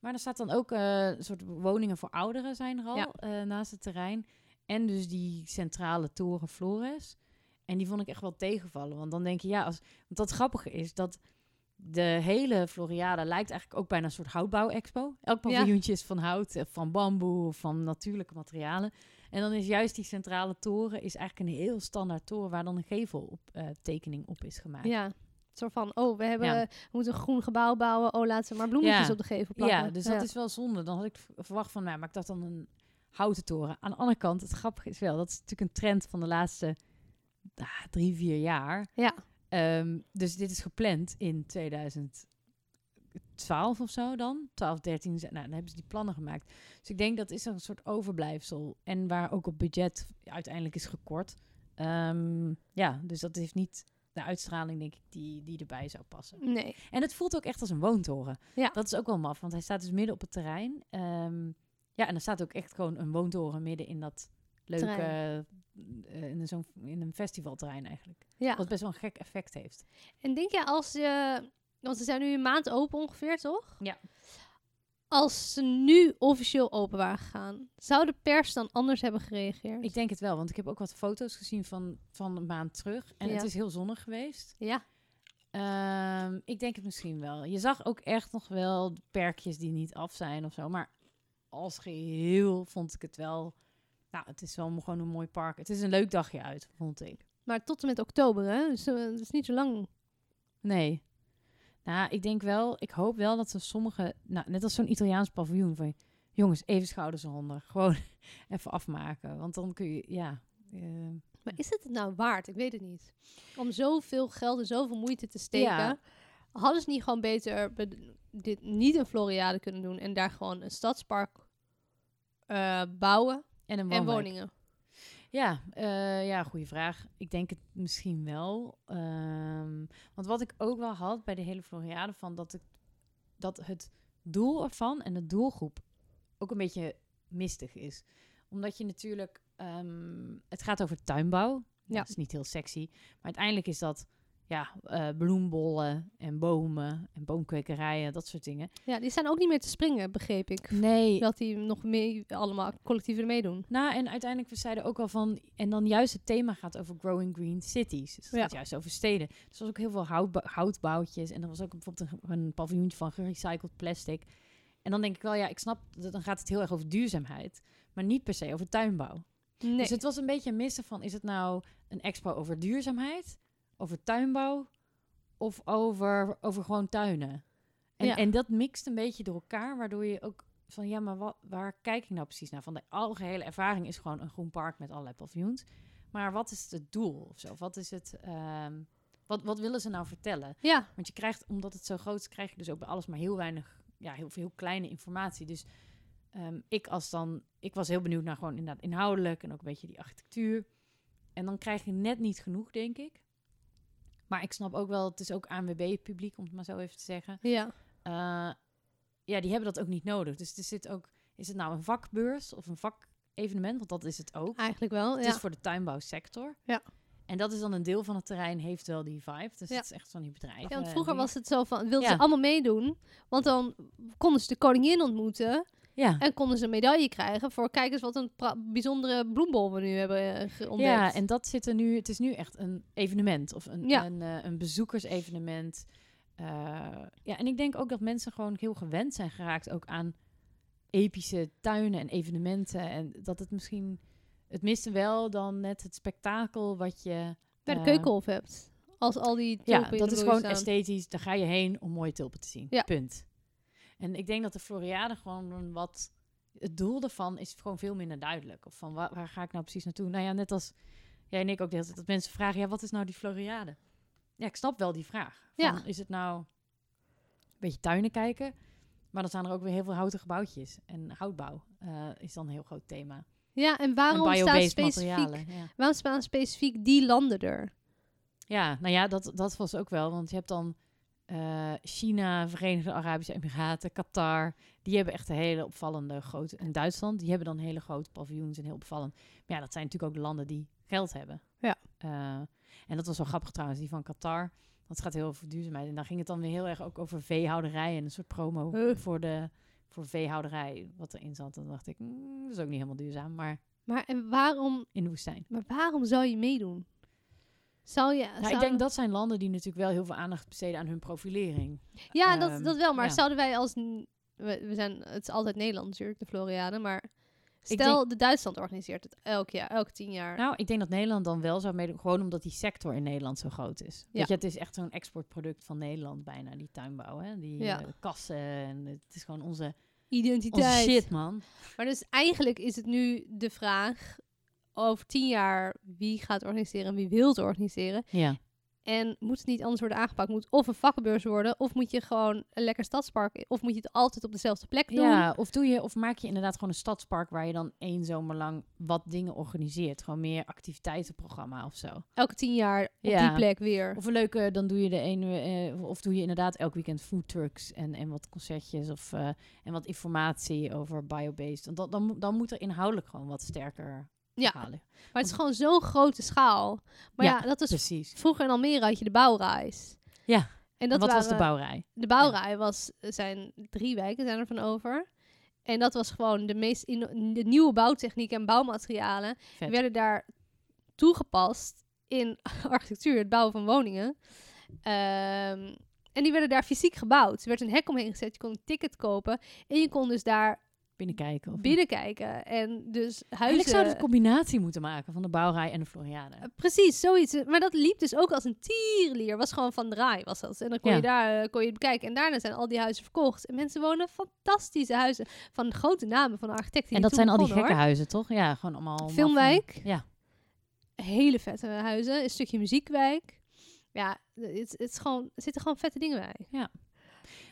Maar er staat dan ook eh, een soort woningen voor ouderen zijn er al Ja. eh, naast het terrein. En dus die centrale toren Flores. En die vond ik echt wel tegenvallen. Want dan denk je, ja, als, want dat grappige is dat de hele Floriade lijkt eigenlijk ook bijna een soort houtbouw-expo. Elk Ja. paviljoentje is van hout, eh, van bamboe, van natuurlijke materialen. En dan is juist die centrale toren is eigenlijk een heel standaard toren waar dan een geveltekening op is gemaakt. Ja. Een soort van, oh, we, hebben, Ja. we moeten een groen gebouw bouwen. Oh, laten we maar bloemetjes Ja. op de gevel plakken. Ja, dus dat is wel zonde. Dan had ik verwacht van, nou, maak dat dan een houten toren. Aan de andere kant, het grappige is wel, dat is natuurlijk een trend van de laatste ah, drie, vier jaar. Ja. Ehm, dus dit is gepland in 2012 of zo dan. 12, 13, ze- nou, dan hebben ze die plannen gemaakt. Dus ik denk dat is een soort overblijfsel. En waar ook op budget uiteindelijk is gekort. Ehm, ja, dus dat heeft niet de uitstraling, denk ik, die, die erbij zou passen. Nee. En het voelt ook echt als een woontoren. Ja. Dat is ook wel maf, want hij staat dus midden op het terrein. Ehm, ja, en er staat ook echt gewoon een woontoren midden in dat leuke... Terrein. eh, in, zo'n, in een festivalterrein eigenlijk. Ja. Wat best wel een gek effect heeft. En denk je als je... Want ze zijn nu een maand open ongeveer, toch? Ja. Als ze nu officieel open waren gegaan, zou de pers dan anders hebben gereageerd? Ik denk het wel, want ik heb ook wat foto's gezien van, van een maand terug. En Ja. het is heel zonnig geweest. Ja. Ehm, ik denk het misschien wel. Je zag ook echt nog wel perkjes die niet af zijn of zo. Maar als geheel vond ik het wel... Nou, het is wel gewoon een mooi park. Het is een leuk dagje uit, vond ik. Maar tot en met oktober, hè? Dus eh, het is niet zo lang. Nee. Nou, ik denk wel, ik hoop wel dat ze sommige, nou, net als zo'n Italiaans paviljoen, van jongens, even schouders eronder. Gewoon even afmaken. Want dan kun je, ja. eh, Maar is het het nou waard? Ik weet het niet. Om zoveel geld en zoveel moeite te steken. Ja. Hadden ze niet gewoon beter be- dit niet een Floriade kunnen doen en daar gewoon een stadspark eh, bouwen en een en woonwijk. woningen? Ja, eh, ja, goede vraag. Ik denk het misschien wel. Ehm, want wat ik ook wel had bij de hele Floriade, van dat, ik, dat het doel ervan en de doelgroep ook een beetje mistig is. Omdat je natuurlijk, ehm, het gaat over tuinbouw. Ja. Dat is niet heel sexy. Maar uiteindelijk is dat ja, eh, bloembollen en bomen en boomkwekerijen, dat soort dingen. Ja, die zijn ook niet meer te springen, begreep ik. Nee. Dat die nog mee, allemaal collectief er meedoen. Nou, en uiteindelijk, we zeiden ook al van... En dan juist het thema gaat over growing green cities. Dus het Ja. gaat juist over steden. Dus er was ook heel veel houtba- houtbouwtjes. En er was ook bijvoorbeeld een, een paviljoentje van gerecycled plastic. En dan denk ik wel, ja, ik snap, dat dan gaat het heel erg over duurzaamheid. Maar niet per se over tuinbouw. Nee. Dus het was een beetje een missen van... Is het nou een expo over duurzaamheid? Over tuinbouw? Of over, over gewoon tuinen? En, Ja. en dat mixt een beetje door elkaar, waardoor je ook van... Ja, maar wat, waar kijk ik nou precies naar? Van de algehele ervaring is gewoon een groen park met allerlei paviljoens. Maar wat is het doel of zo? Wat is het... ehm, wat, wat willen ze nou vertellen? ja, Want je krijgt, omdat het zo groot is, krijg je dus ook bij alles maar heel weinig, ja, heel veel heel kleine informatie. Dus ehm, ik als dan, ik was heel benieuwd naar gewoon inderdaad inhoudelijk en ook een beetje die architectuur. En dan krijg je net niet genoeg, denk ik. Maar ik snap ook wel, het is ook ANWB-publiek, om het maar zo even te zeggen. ja. Eh, ja, die hebben dat ook niet nodig. Dus er zit ook, is het nou een vakbeurs of een vakevenement? Want dat is het ook. Eigenlijk wel. Het Ja. is voor de tuinbouwsector. Ja. En dat is dan een deel van het terrein, heeft wel die vibe. Dus Ja. het is echt van die bedrijven. Ja, want vroeger dingen. was het zo van, wilden Ja. ze allemaal meedoen. Want dan konden ze de koningin ontmoeten. Ja. En konden ze een medaille krijgen voor, kijk eens wat een bijzondere bloembol we nu hebben eh, ontdekt. Ja, en dat zit er nu. Het is nu echt een evenement of een, Ja. een, eh, een bezoekersevenement. Eh, ja, en ik denk ook dat mensen gewoon heel gewend zijn geraakt ook aan epische tuinen en evenementen. En dat het misschien. Het miste wel dan net het spektakel wat je. Bij de keukenhof hebt. Als al die Ja, tulpen in dat is gewoon staan. esthetisch. Daar ga je heen om mooie tulpen te zien. Ja. Punt. En ik denk dat de Floriade gewoon wat... Het doel daarvan is gewoon veel minder duidelijk. Of van waar, waar ga ik nou precies naartoe? Nou ja, net als jij en ik ook de hele tijd dat mensen vragen... Ja, wat is nou die Floriade? Ja, ik snap wel die vraag. Van, Ja. Is het nou een beetje tuinen kijken? Maar dan staan er ook weer heel veel houten gebouwtjes. En houtbouw eh, is dan een heel groot thema. Ja, en en waarom staan biobased specifiek. Ja. waarom staan specifiek die landen er? Ja, nou ja, dat, dat was ook wel. Want je hebt dan eh, China, Verenigde Arabische Emiraten, Qatar. Die hebben echt een hele opvallende grote... En Duitsland, die hebben dan hele grote paviljoens en heel opvallend. Maar ja, dat zijn natuurlijk ook de landen die geld hebben. Ja. Eh, en dat was wel grappig trouwens, die van Qatar. Dat gaat heel over duurzaamheid. En daar ging het dan weer heel erg ook over veehouderij en een soort promo Huh. voor de voor veehouderij wat erin zat. En dan dacht ik, mm, dat is ook niet helemaal duurzaam, maar Maar, en waarom, in de woestijn. maar waarom zou je meedoen? Zou je... Nou, ik denk dat zijn landen die natuurlijk wel heel veel aandacht besteden aan hun profilering. Ja, dat, Ehm, dat wel. Maar ja. zouden wij als... We, we zijn, het is altijd Nederland natuurlijk, de Floriade. Maar stel, de Duitsland organiseert het elk jaar, elke tien jaar. Nou, ik denk dat Nederland dan wel zou meedoen, gewoon omdat die sector in Nederland zo groot is. Ja. Weet je, het is echt zo'n exportproduct van Nederland bijna, die tuinbouw, hè? Die Ja. eh, kassen en het is gewoon onze, onze Identiteit. shit, man. Maar dus eigenlijk is het nu de vraag... Over tien jaar, wie gaat organiseren en wie wil het organiseren? Ja. En moet het niet anders worden aangepakt? Moet of een vakkenbeurs worden, of moet je gewoon een lekker stadspark... Of moet je het altijd op dezelfde plek doen? ja, of doe je, of maak je inderdaad gewoon een stadspark waar je dan één zomer lang wat dingen organiseert. Gewoon meer activiteitenprogramma of zo. Elke tien jaar op Ja. die plek weer. Of een leuke, dan doe je de ene, eh, of doe je inderdaad elk weekend food trucks en, en wat concertjes of eh, en wat informatie over biobased. Want dan, dan moet er inhoudelijk gewoon wat sterker Ja. halen. Maar het is gewoon zo'n grote schaal. Maar ja, Ja, dat is Precies. vroeger in Almere had je de bouwreis. Ja, En En dat wat was de bouwrij? De bouwrij was, zijn drie wijken zijn er van over. En dat was gewoon de meest de nieuwe bouwtechniek en bouwmaterialen Vet. werden daar toegepast in architectuur, het bouwen van woningen. Ehm, en die werden daar fysiek gebouwd. Er werd een hek omheen gezet, je kon een ticket kopen en je kon dus daar Binnenkijken. Of binnenkijken. En dus Eigenlijk huizen... zou het een combinatie moeten maken van de bouwrij en de Floriade. Eh, Precies, zoiets. Maar dat liep dus ook als een tierenlier. Was gewoon van draai, was dat. En dan kon Ja. je daar eh, kon je het bekijken. En daarna zijn al die huizen verkocht. En mensen wonen fantastische huizen. Van grote namen van architecten. En dat zijn al die gekke huizen, toch? Ja, gewoon allemaal... Filmwijk. Ja. Hele vette huizen. Een stukje muziekwijk. Ja, het, het is gewoon, er zitten gewoon vette dingen bij.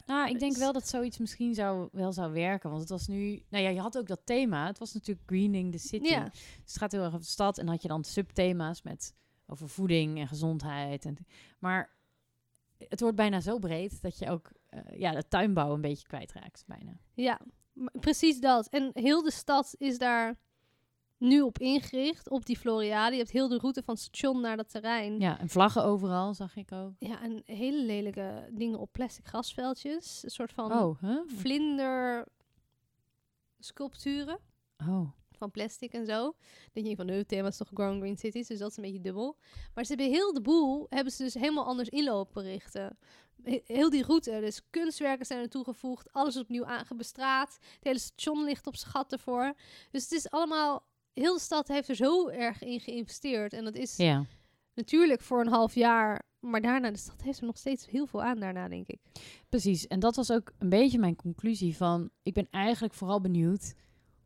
Nou, ik denk wel dat zoiets misschien zou, wel zou werken. Want het was nu... Nou ja, je had ook dat thema. Het was natuurlijk greening the city. Ja, Dus het gaat heel erg over de stad. En had je dan subthema's met over voeding en gezondheid. En, maar het wordt bijna zo breed dat je ook eh, ja, de tuinbouw een beetje kwijtraakt. Bijna. ja. Precies dat. En heel de stad is daar nu op ingericht, op die Floriade. Je hebt heel de route van het station naar dat terrein. Ja, en vlaggen overal, zag ik ook. Ja, en hele lelijke dingen op plastic grasveldjes. Een soort van Oh, huh? vlinder sculpturen Oh. van plastic en zo. Dan denk je van, nee, het thema is toch Ground Green Cities, dus dat is een beetje dubbel. Maar ze hebben heel de boel, hebben ze dus helemaal anders inlopen richten. He- Heel die route, dus kunstwerken zijn er toegevoegd, alles is opnieuw aangebestraat. Het hele station ligt op gat ervoor. Dus het is allemaal, heel de stad heeft er zo erg in geïnvesteerd. En dat is Ja. natuurlijk voor een half jaar, maar daarna, de stad heeft er nog steeds heel veel aan daarna, denk ik. Precies, en dat was ook een beetje mijn conclusie van... Ik ben eigenlijk vooral benieuwd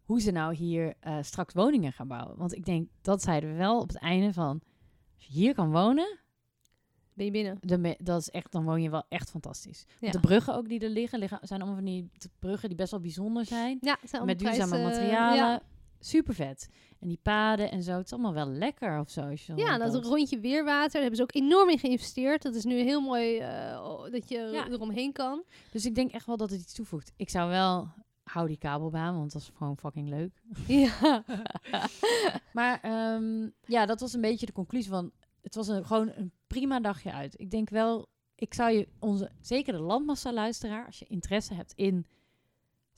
hoe ze nou hier eh, straks woningen gaan bouwen. Want ik denk, dat zeiden we wel op het einde van... Als je hier kan wonen, Ben je binnen? dan, dat is echt, dan woon je wel echt fantastisch. Ja. De bruggen ook die er liggen, liggen, zijn allemaal van die bruggen die best wel bijzonder zijn. Ja, zijn met duurzame materialen. ja. Super vet. En die paden en zo, het is allemaal wel lekker of zo. Als je Ja, dat rondje weerwater, daar hebben ze ook enorm in geïnvesteerd. Dat is nu heel mooi eh, dat je Ja. eromheen kan. Dus ik denk echt wel dat het iets toevoegt. Ik zou wel, hou die kabelbaan, want dat is gewoon fucking leuk. ja. Maar ehm, ja, dat was een beetje de conclusie van... Het was een, gewoon een prima dagje uit. Ik denk wel, ik zou je onze, zeker de landmassa-luisteraar, als je interesse hebt in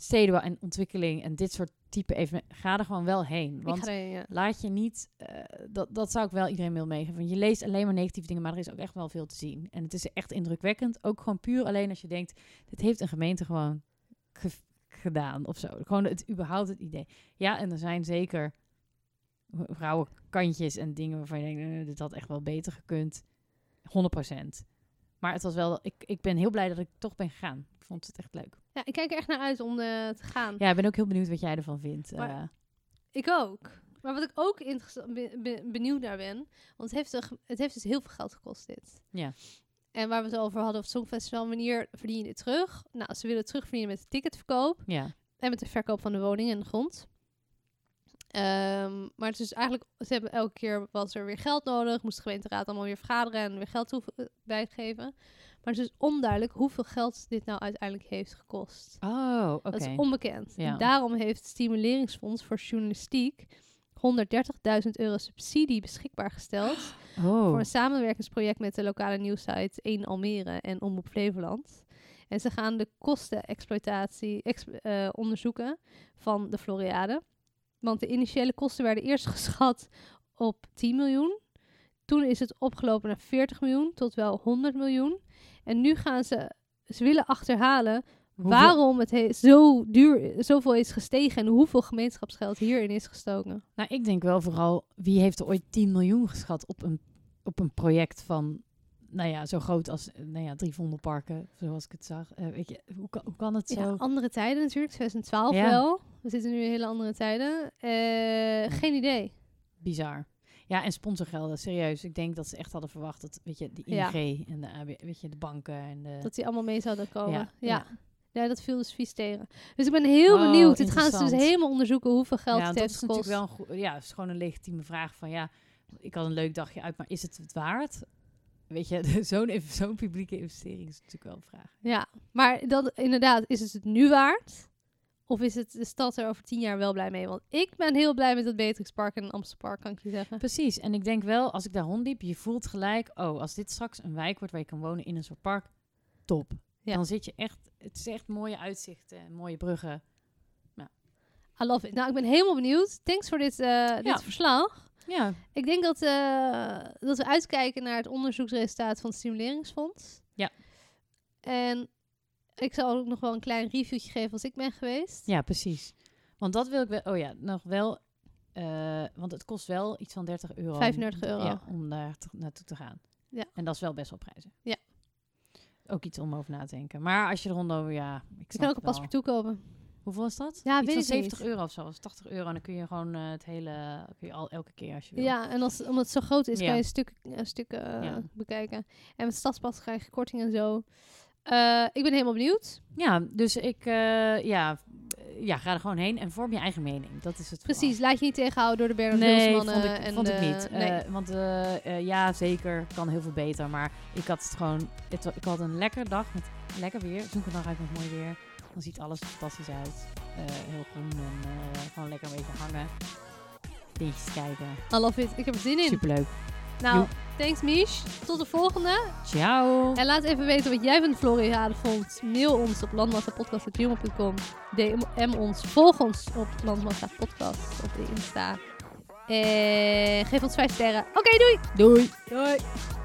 stedenbouw en ontwikkeling en dit soort type evenementen, ga er gewoon wel heen. Want er, ja. laat je niet, eh, dat, dat zou ik wel iedereen willen meegeven. Want je leest alleen maar negatieve dingen, maar er is ook echt wel veel te zien. En het is echt indrukwekkend. Ook gewoon puur alleen als je denkt, dit heeft een gemeente gewoon ge- gedaan of zo. Gewoon het überhaupt het idee. Ja, en er zijn zeker rauwe kantjes en dingen waarvan je denkt, eh, dit had echt wel beter gekund. 100%. Maar het was wel, ik, ik ben heel blij dat ik toch ben gegaan. Ik vond het echt leuk. ja, ik kijk er echt naar uit om eh, te gaan. Ja, ik ben ook heel benieuwd wat jij ervan vindt. Maar- eh. Ik ook. Maar wat ik ook benieuwd naar ben, want het heeft, toch- het heeft dus heel veel geld gekost dit. Ja. En waar we het over hadden op het Songfestival, wanneer verdien je dit terug? Nou, ze willen het terugverdienen met de ticketverkoop. ja. En met de verkoop van de woning en de grond. Ehm, maar het is eigenlijk, ze hebben elke keer was er weer geld nodig. Moest de gemeenteraad allemaal weer vergaderen en weer geld toe, eh, bijgeven. Maar het is onduidelijk hoeveel geld dit nou uiteindelijk heeft gekost. Oh, oké. Dat is onbekend. Ja. Daarom heeft het Stimuleringsfonds voor Journalistiek 130.000 euro subsidie beschikbaar gesteld. Oh. Voor een samenwerkingsproject met de lokale nieuwsite 1 Almere en Omroep Flevoland. En ze gaan de kostenexploitatie ex- eh, onderzoeken van de Floriade. Want de initiële kosten werden eerst geschat op 10 miljoen. Toen is het opgelopen naar 40 miljoen tot wel 100 miljoen. En nu gaan ze, ze willen achterhalen Hoeveel- waarom het he- zo duur, zoveel is gestegen en hoeveel gemeenschapsgeld hierin is gestoken. Nou, ik denk wel vooral, wie heeft er ooit 10 miljoen geschat op een, op een project van, nou ja, zo groot als, nou ja, drie vondelparken, zoals ik het zag. Eh, weet je, hoe kan, hoe kan het zo? Ja, andere tijden natuurlijk, 2012 Ja. wel. We zitten nu in hele andere tijden. Eh, Geen idee. Bizar. Ja, en sponsorgelden, serieus. Ik denk dat ze echt hadden verwacht dat, weet je, de ING Ja. en de, AB weet je, de banken en de... Dat die allemaal mee zouden komen. Ja, Ja. ja. ja. dat viel dus vies tegen. Dus ik ben heel Oh, benieuwd. Dit gaan ze dus helemaal onderzoeken hoeveel geld ja, het dat heeft is gekost. natuurlijk wel een ja, het is gewoon een legitieme vraag van, ja, ik had een leuk dagje uit, maar is het het waard? Weet je, zo'n zo'n publieke investering is natuurlijk wel een vraag. Ja, maar dan inderdaad, is het het nu waard? Of is het de stad er over tien jaar wel blij mee? Want ik ben heel blij met het Beatrixpark en Amstelpark, kan ik je zeggen. Precies. En ik denk wel, als ik daar rondliep, je voelt gelijk, oh, als dit straks een wijk wordt waar je kan wonen in een soort park, top. Ja. Dan zit je echt, het is echt mooie uitzichten, en mooie bruggen. I love it. Nou, ik ben helemaal benieuwd. Thanks voor dit, eh, dit Ja. verslag. Ja, Ik denk dat, eh, dat we uitkijken naar het onderzoeksresultaat van het Stimuleringsfonds. Ja. En ik zal ook nog wel een klein reviewtje geven als ik ben geweest. ja, precies. Want dat wil ik wel, oh ja, nog wel, eh, want het kost wel iets van 30 euro. 35 euro. Ja, om daar naartoe te gaan. Ja. En dat is wel best wel prijzen. Ja. Ook iets om over na te denken. Maar als je er rondom, ja, ik snap kan ook een het wel. paspartout kopen. Hoeveel is dat? Ja, iets weet van ik 70 niet. euro of zo, of 80 euro. En dan kun je gewoon eh, het hele, kun je al elke keer als je wil. Ja, en als, omdat het zo groot is, Ja. kan je stukken, eh, stukken eh, Ja. bekijken. En met stadspas krijg je korting en zo. Eh, ik ben helemaal benieuwd. Ja, dus ik eh, ja, eh, ja, ga er gewoon heen en vorm je eigen mening. Dat is het vooral. Precies, laat je niet tegenhouden door de Bernard Nee, Wilsmannen vond ik, en vond ik de- niet. nee. Eh, want eh, eh, ja, zeker, kan heel veel beter. Maar ik had het gewoon, het, ik had een lekkere dag met lekker weer. Zoek een dag uit met mooi weer. Dan ziet alles er fantastisch uit. Eh, heel groen en eh, gewoon lekker een beetje hangen. dingetjes te kijken. I love it. Ik heb er zin in. Superleuk. Nou, thanks Mish. Tot de volgende. Ciao. En laat even weten wat jij van de Floriade vond. Mail ons op landmassapodcast.com. DM ons. Volg ons op Landmassa Podcast op de Insta. En geef ons 5 sterren. Oké, doei! Doei. Doei!